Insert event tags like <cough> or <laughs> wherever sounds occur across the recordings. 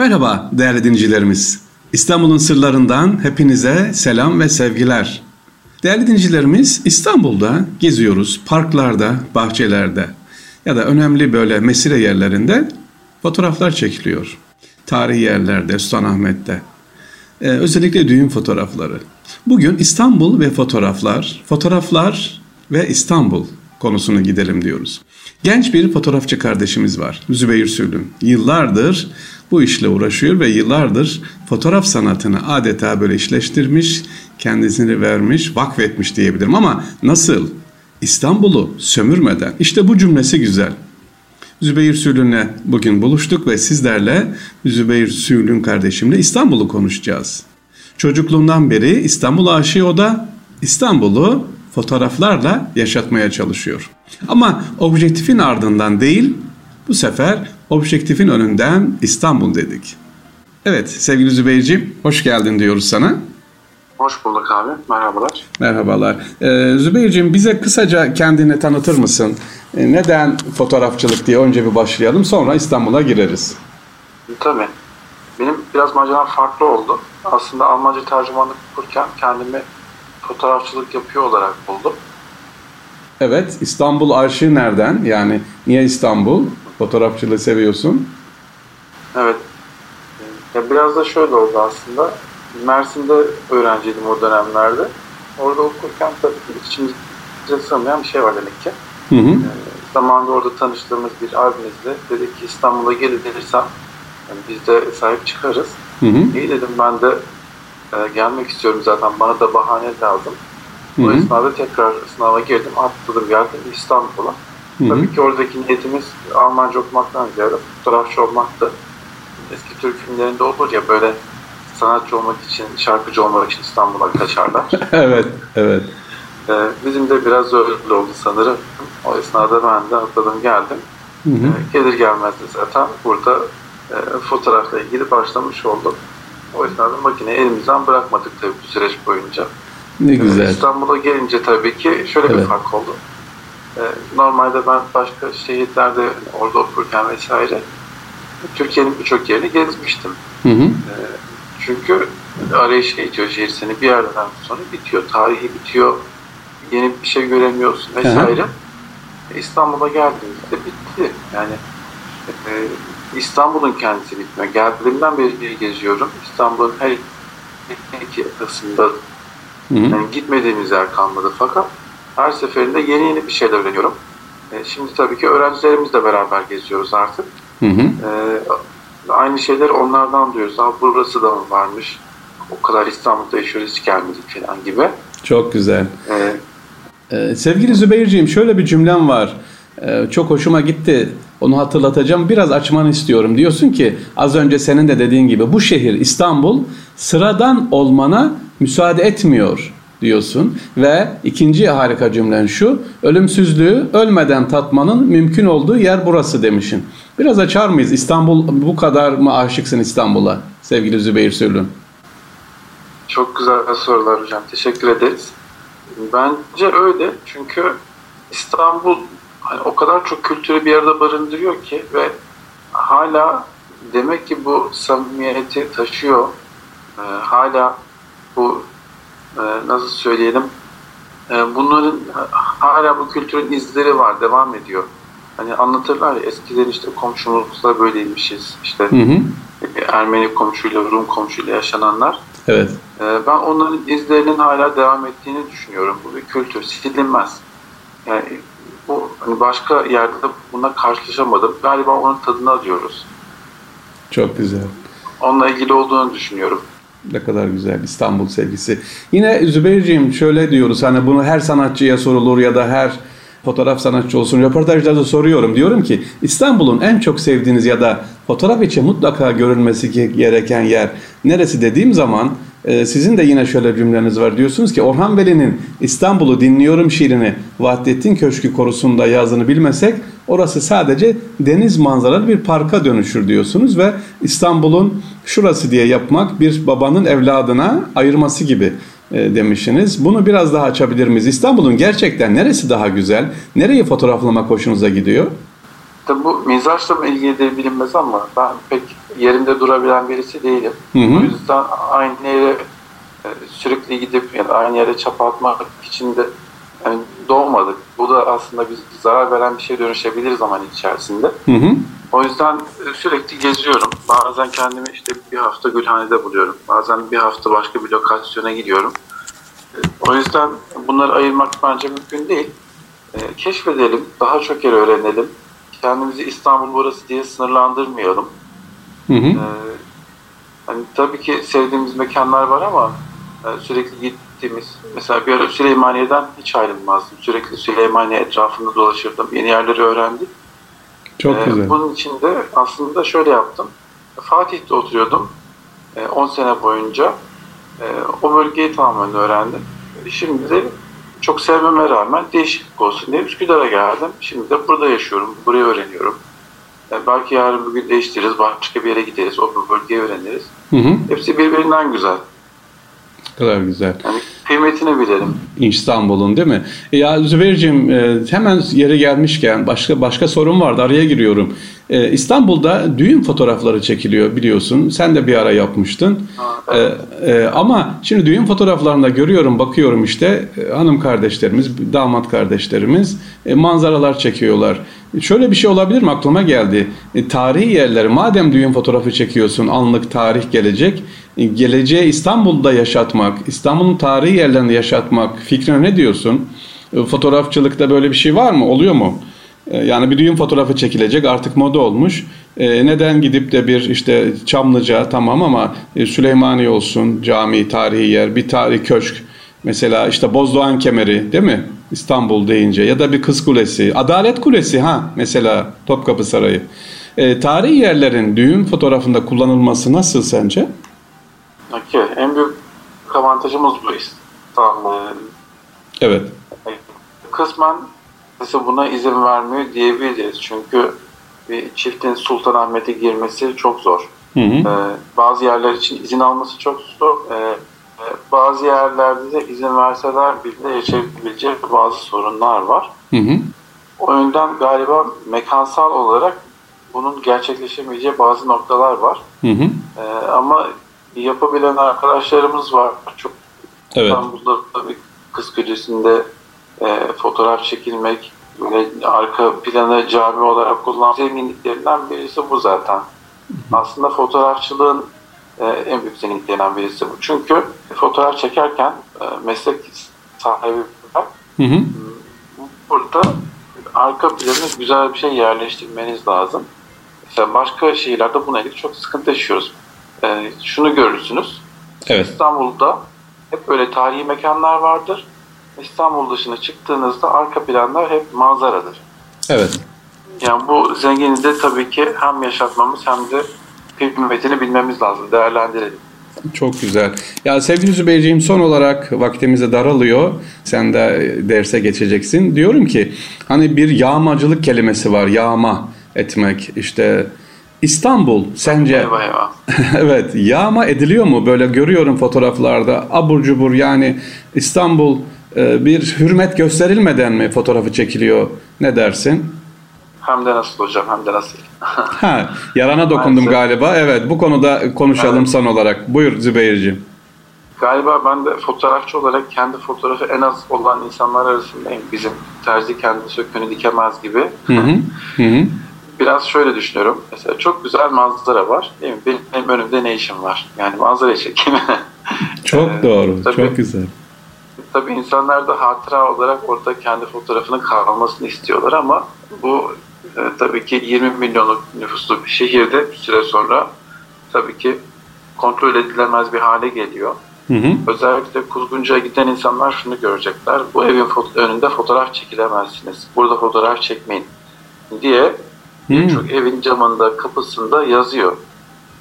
Merhaba değerli dinleyicilerimiz. İstanbul'un sırlarından hepinize selam ve sevgiler. Değerli dinleyicilerimiz İstanbul'da geziyoruz. Parklarda, bahçelerde ya da önemli böyle mesire yerlerinde fotoğraflar çekiliyor. Tarihi yerlerde, Sultanahmet'te. Ee, özellikle düğün fotoğrafları. Bugün İstanbul ve fotoğraflar, fotoğraflar ve İstanbul konusunu gidelim diyoruz. Genç bir fotoğrafçı kardeşimiz var. Zübeyir Sülün. Yıllardır bu işle uğraşıyor ve yıllardır fotoğraf sanatını adeta böyle işleştirmiş, kendisini vermiş, vakfetmiş diyebilirim. Ama nasıl? İstanbul'u sömürmeden. İşte bu cümlesi güzel. Zübeyir Sülün'le bugün buluştuk ve sizlerle Zübeyir Sülün kardeşimle İstanbul'u konuşacağız. Çocukluğundan beri İstanbul aşığı o da İstanbul'u fotoğraflarla yaşatmaya çalışıyor. Ama objektifin ardından değil, bu sefer objektifin önünden İstanbul dedik. Evet sevgili Zübeyir'ciğim hoş geldin diyoruz sana. Hoş bulduk abi. Merhabalar. Merhabalar. Ee, Zübeyir'ciğim bize kısaca kendini tanıtır mısın? Ee, neden fotoğrafçılık diye önce bir başlayalım sonra İstanbul'a gireriz. Tabii. Benim biraz maceram farklı oldu. Aslında Almanca tercümanlık okurken kendimi fotoğrafçılık yapıyor olarak buldum. Evet, İstanbul arşiv nereden? Yani niye İstanbul? Fotoğrafçılığı seviyorsun. Evet. Ya biraz da şöyle oldu aslında. Mersin'de öğrenciydim o dönemlerde. Orada okurken tabii ki içimizde sığmayan bir şey var demek ki. Hı hı. E, zamanında orada tanıştığımız bir abimizle dedik ki İstanbul'a gelirsem yani biz de sahip çıkarız. Hı hı. İyi dedim ben de e, gelmek istiyorum zaten bana da bahane lazım. Hı. esnada tekrar sınava girdim, atladım geldim İstanbul'a. Tabii ki oradaki niyetimiz Almanca okumaktan ziyade fotoğrafçı olmaktı. Eski Türk filmlerinde olur ya böyle sanatçı olmak için, şarkıcı olmak için İstanbul'a kaçarlar. <laughs> evet, evet. Ee, bizim de biraz öyle oldu sanırım. O esnada ben de atladım geldim. Hı hı. Ee, gelir gelmez de zaten burada e, fotoğrafla ilgili başlamış oldum. O esnada makineyi elimizden bırakmadık tabii bu süreç boyunca. Ne güzel. Ee, İstanbul'a gelince tabii ki şöyle evet. bir fark oldu. Ee, normalde ben başka şehirlerde orada okurken vesaire Türkiye'nin birçok yerini gezmiştim. Hı hı. Ee, çünkü arayışa geçiyor şehir seni bir yerden sonra bitiyor. Tarihi bitiyor. Yeni bir şey göremiyorsun vesaire. Hı hı. İstanbul'a geldiğimizde bitti. Yani e, İstanbul'un kendisi bitmiyor. Geldiğimden beri geziyorum. İstanbul'un her iki kısmında yani gitmediğimiz yer kalmadı fakat her seferinde yeni yeni bir şeyler öğreniyorum. E, şimdi tabii ki öğrencilerimizle beraber geziyoruz artık. Hı hı. E, aynı şeyleri onlardan duyuyoruz. Ha, burası da mı varmış? O kadar İstanbul'da yaşıyoruz hiç gelmedik falan gibi. Çok güzel. Ee, ee, sevgili Zübeyir'ciğim şöyle bir cümlem var. Ee, çok hoşuma gitti. Onu hatırlatacağım. Biraz açmanı istiyorum. Diyorsun ki az önce senin de dediğin gibi bu şehir İstanbul sıradan olmana müsaade etmiyor diyorsun ve ikinci harika cümlen şu ölümsüzlüğü ölmeden tatmanın mümkün olduğu yer burası demişin. Biraz açar mıyız? İstanbul bu kadar mı aşıksın İstanbul'a sevgili Zübeyir Sürlün? Çok güzel sorular hocam. Teşekkür ederiz. Bence öyle. Çünkü İstanbul hani o kadar çok kültürü bir arada barındırıyor ki ve hala demek ki bu samimiyeti taşıyor. Ee, hala bu nasıl söyleyelim e, bunların hala bu kültürün izleri var, devam ediyor. Hani anlatırlar ya eskiden işte komşumuzla böyleymişiz. İşte hı hı. Ermeni komşuyla, Rum komşuyla yaşananlar. Evet. E, ben onların izlerinin hala devam ettiğini düşünüyorum. Bu bir kültür, silinmez. Yani bu hani başka yerde buna karşılaşamadım. Galiba onun tadını alıyoruz. Çok güzel. Onunla ilgili olduğunu düşünüyorum. Ne kadar güzel İstanbul sevgisi. Yine Zübeyir'ciğim şöyle diyoruz hani bunu her sanatçıya sorulur ya da her fotoğraf sanatçı olsun röportajlarda soruyorum. Diyorum ki İstanbul'un en çok sevdiğiniz ya da fotoğraf için mutlaka görülmesi gereken yer neresi dediğim zaman e, sizin de yine şöyle cümleniz var. Diyorsunuz ki Orhan Veli'nin İstanbul'u dinliyorum şiirini Vahdettin Köşkü korusunda yazdığını bilmesek orası sadece deniz manzaralı bir parka dönüşür diyorsunuz ve İstanbul'un şurası diye yapmak bir babanın evladına ayırması gibi e, demişsiniz. Bunu biraz daha açabilir miyiz? İstanbul'un gerçekten neresi daha güzel? Nereyi fotoğraflamak hoşunuza gidiyor? Tabii bu mizaçla ilgili de bilinmez ama ben pek yerinde durabilen birisi değilim. Hı hı. O yüzden aynı yere e, sürekli gidip ya da aynı yere çapa atmak için de yani doğmadık. Bu da aslında biz zarar veren bir şey dönüşebilir zaman içerisinde. Hı hı. O yüzden e, sürekli geziyorum. Bazen kendimi işte bir hafta Gülhane'de buluyorum. Bazen bir hafta başka bir lokasyona gidiyorum. E, o yüzden bunları ayırmak bence mümkün değil. Keşfedelim, daha çok yer öğrenelim kendimizi İstanbul burası diye sınırlandırmayalım. Hı hı. Ee, hani tabii ki sevdiğimiz mekanlar var ama e, sürekli gittiğimiz mesela bir ara Süleymaniye'den hiç ayrılmazdım. Sürekli Süleymaniye etrafında dolaşırdım. Yeni yerleri öğrendim. Çok ee, güzel. Bunun için de aslında şöyle yaptım. Fatih'te oturuyordum. 10 e, sene boyunca. E, o bölgeyi tamamen öğrendim. Şimdi de çok sevmeme rağmen değişiklik olsun diye Üsküdar'a geldim. Şimdi de burada yaşıyorum, burayı öğreniyorum. Yani belki yarın bugün değiştiririz, başka bir yere gideriz, o bölgeyi öğreniriz. Hı hı. Hepsi birbirinden güzel. Kadar güzel. Yani kıymetini bilelim. İstanbul'un değil mi? E ya Zübeyir'cim e, hemen yere gelmişken başka başka sorun vardı araya giriyorum. E, İstanbul'da düğün fotoğrafları çekiliyor biliyorsun. Sen de bir ara yapmıştın. Ha, evet. Ama şimdi düğün fotoğraflarında görüyorum, bakıyorum işte hanım kardeşlerimiz, damat kardeşlerimiz manzaralar çekiyorlar. Şöyle bir şey olabilir mi aklıma geldi. Tarihi yerleri madem düğün fotoğrafı çekiyorsun anlık tarih gelecek geleceği İstanbul'da yaşatmak, İstanbul'un tarihi yerlerinde yaşatmak fikrine ne diyorsun? E, fotoğrafçılıkta böyle bir şey var mı? Oluyor mu? E, yani bir düğün fotoğrafı çekilecek artık moda olmuş. E, neden gidip de bir işte Çamlıca tamam ama Süleymaniye olsun cami, tarihi yer, bir tarihi köşk. Mesela işte Bozdoğan Kemeri değil mi? İstanbul deyince ya da bir Kız Kulesi, Adalet Kulesi ha mesela Topkapı Sarayı. E, tarihi yerlerin düğün fotoğrafında kullanılması nasıl sence? Okay. En büyük avantajımız bu İstanbul'un. Evet. Kısmen mesela buna izin vermiyor diyebiliriz. Çünkü bir çiftin Sultanahmet'e girmesi çok zor. Hı hı. Ee, bazı yerler için izin alması çok zor. Ee, bazı yerlerde de izin verseler bile yaşayabilecek bazı sorunlar var. Hı hı. O yönden galiba mekansal olarak bunun gerçekleşemeyeceği bazı noktalar var. Hı hı. Ee, ama yapabilen arkadaşlarımız var. Çok evet. İstanbul'da bir kız gecesinde e, fotoğraf çekilmek, böyle arka planı cami olarak kullanmak zenginliklerinden birisi bu zaten. Aslında fotoğrafçılığın e, en büyük zenginliklerinden birisi bu. Çünkü fotoğraf çekerken e, meslek sahibi hı hı. burada arka planı güzel bir şey yerleştirmeniz lazım. Mesela başka şehirlerde buna ilgili çok sıkıntı yaşıyoruz e, şunu görürsünüz. Evet. İstanbul'da hep böyle tarihi mekanlar vardır. İstanbul dışına çıktığınızda arka planlar hep manzaradır. Evet. Yani bu zenginliği de tabii ki hem yaşatmamız hem de kıymetini bilmemiz lazım, değerlendirelim. Çok güzel. Ya sevgili Zübeyir'ciğim son olarak vaktimize daralıyor. Sen de derse geçeceksin. Diyorum ki hani bir yağmacılık kelimesi var. Yağma etmek işte İstanbul sence eyvah eyvah. <laughs> evet yağma ediliyor mu? Böyle görüyorum fotoğraflarda abur cubur yani İstanbul e, bir hürmet gösterilmeden mi fotoğrafı çekiliyor? Ne dersin? Hem de nasıl hocam hem de nasıl. <laughs> ha, yarana dokundum galiba. Evet bu konuda konuşalım evet. son olarak. Buyur Zübeyir'ciğim. Galiba ben de fotoğrafçı olarak kendi fotoğrafı en az olan insanlar arasındayım. Bizim terzi kendi sökünü dikemez gibi. Hı hı. hı biraz şöyle düşünüyorum. Mesela çok güzel manzara var. Değil mi? Benim önümde ne işim var? Yani manzara çekimi. <laughs> çok ee, doğru. Tabii, çok güzel. Tabii insanlar da hatıra olarak orada kendi fotoğrafının kalmasını istiyorlar ama bu e, tabii ki 20 milyonluk nüfuslu bir şehirde bir süre sonra tabii ki kontrol edilemez bir hale geliyor. Hı hı. Özellikle Kuzguncu'ya giden insanlar şunu görecekler. Bu evin önünde fotoğraf çekilemezsiniz. Burada fotoğraf çekmeyin diye Hmm. evin camında, kapısında yazıyor.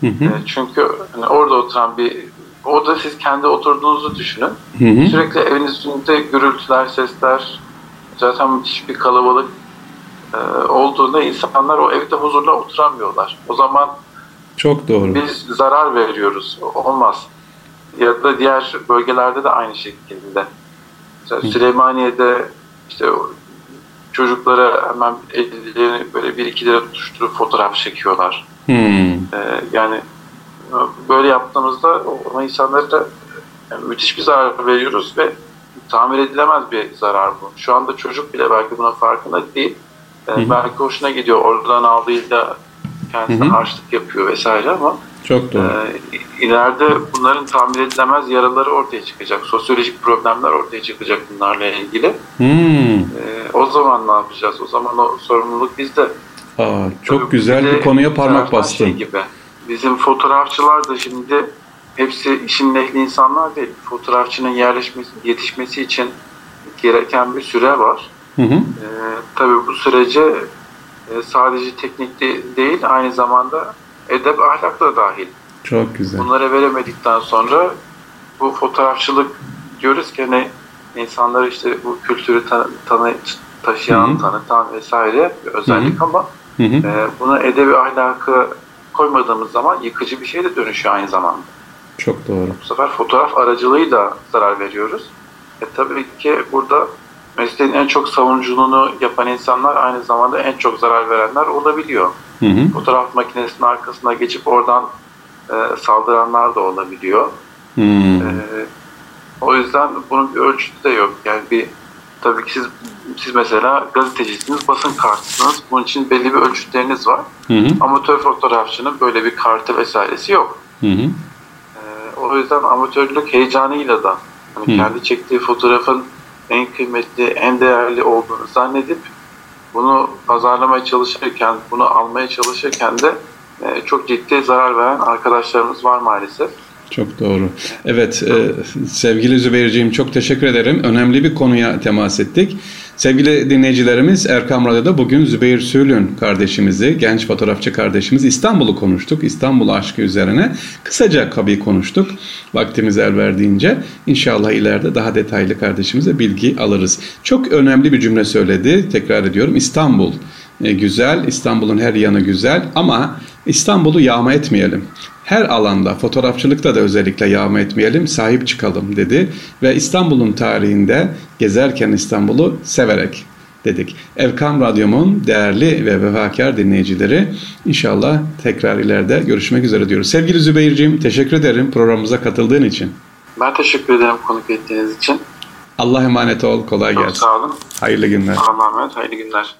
Hı hı. E, çünkü hani orada oturan bir orada siz kendi oturduğunuzu düşünün. Hı hı. Sürekli evinizin önünde gürültüler, sesler, zaten müthiş bir kalabalık e, olduğunda insanlar o evde huzurla oturamıyorlar. O zaman çok doğru. Biz zarar veriyoruz. Olmaz. Ya da diğer bölgelerde de aynı şekilde. Mesela Süleymaniye'de işte çocuklara hemen ellerini böyle bir iki lira tutuşturup fotoğraf çekiyorlar. Hmm. Ee, yani böyle yaptığımızda o insanlara da yani müthiş bir zarar veriyoruz ve tamir edilemez bir zarar bu. Şu anda çocuk bile belki buna farkında değil. Yani belki hoşuna gidiyor. Oradan aldığıyla kendisine hı harçlık yapıyor vesaire ama çok doğru. E, ileride bunların tamir edilemez yaraları ortaya çıkacak. Sosyolojik problemler ortaya çıkacak bunlarla ilgili. Hmm. E, o zaman ne yapacağız? O zaman o sorumluluk bizde. Aa, çok Tabii güzel bir konuya parmak bastın. Şey gibi. Bizim fotoğrafçılar da şimdi hepsi işin ehli insanlar değil. Fotoğrafçının yerleşmesi, yetişmesi için gereken bir süre var. Hı hı. E, tabii bu sürece e, sadece teknik de, değil aynı zamanda edep ahlak da dahil. Çok güzel. Bunları veremedikten sonra bu fotoğrafçılık diyoruz ki hani insanları işte bu kültürü tanı, tanı taşıyan, Hı-hı. tanıtan vesaire bir özellik Hı-hı. ama. E, buna edebi ahlakı koymadığımız zaman yıkıcı bir şey de dönüşüyor aynı zamanda. Çok doğru. Bu sefer fotoğraf aracılığıyla zarar veriyoruz. E tabii ki burada mesleğin en çok savunuculuğunu yapan insanlar aynı zamanda en çok zarar verenler olabiliyor. Hı hı. Fotoğraf makinesinin arkasına geçip oradan e, saldıranlar da olabiliyor. Hı. E, o yüzden bunun bir ölçütü de yok. Yani bir tabii ki siz siz mesela gazetecisiniz, basın kartısınız. Bunun için belli bir ölçütleriniz var. Hı hı. Amatör fotoğrafçının böyle bir kartı vesairesi yok. Hı hı. E, o yüzden amatörlük heyecanıyla da hani kendi çektiği fotoğrafın en kıymetli, en değerli olduğunu zannedip bunu pazarlamaya çalışırken, bunu almaya çalışırken de e, çok ciddi zarar veren arkadaşlarımız var maalesef. Çok doğru. Evet, e, sevgili Zübeyir'ciğim çok teşekkür ederim. Önemli bir konuya temas ettik. Sevgili dinleyicilerimiz Erkam Radyo'da bugün Zübeyir Sülün kardeşimizi, genç fotoğrafçı kardeşimiz İstanbul'u konuştuk. İstanbul aşkı üzerine kısaca kabi konuştuk. Vaktimiz el verdiğince inşallah ileride daha detaylı kardeşimize bilgi alırız. Çok önemli bir cümle söyledi. Tekrar ediyorum İstanbul e, güzel, İstanbul'un her yanı güzel ama İstanbul'u yağma etmeyelim her alanda fotoğrafçılıkta da özellikle yağma etmeyelim, sahip çıkalım dedi ve İstanbul'un tarihinde gezerken İstanbul'u severek dedik. Erkam Radyom'un değerli ve vefakar dinleyicileri inşallah tekrar ileride görüşmek üzere diyoruz. Sevgili Zübeyir'ciğim teşekkür ederim programımıza katıldığın için. Ben teşekkür ederim konuk ettiğiniz için. Allah emanet ol, kolay Çok gelsin. Sağ olun. Hayırlı günler. Allah'a emanet, hayırlı günler.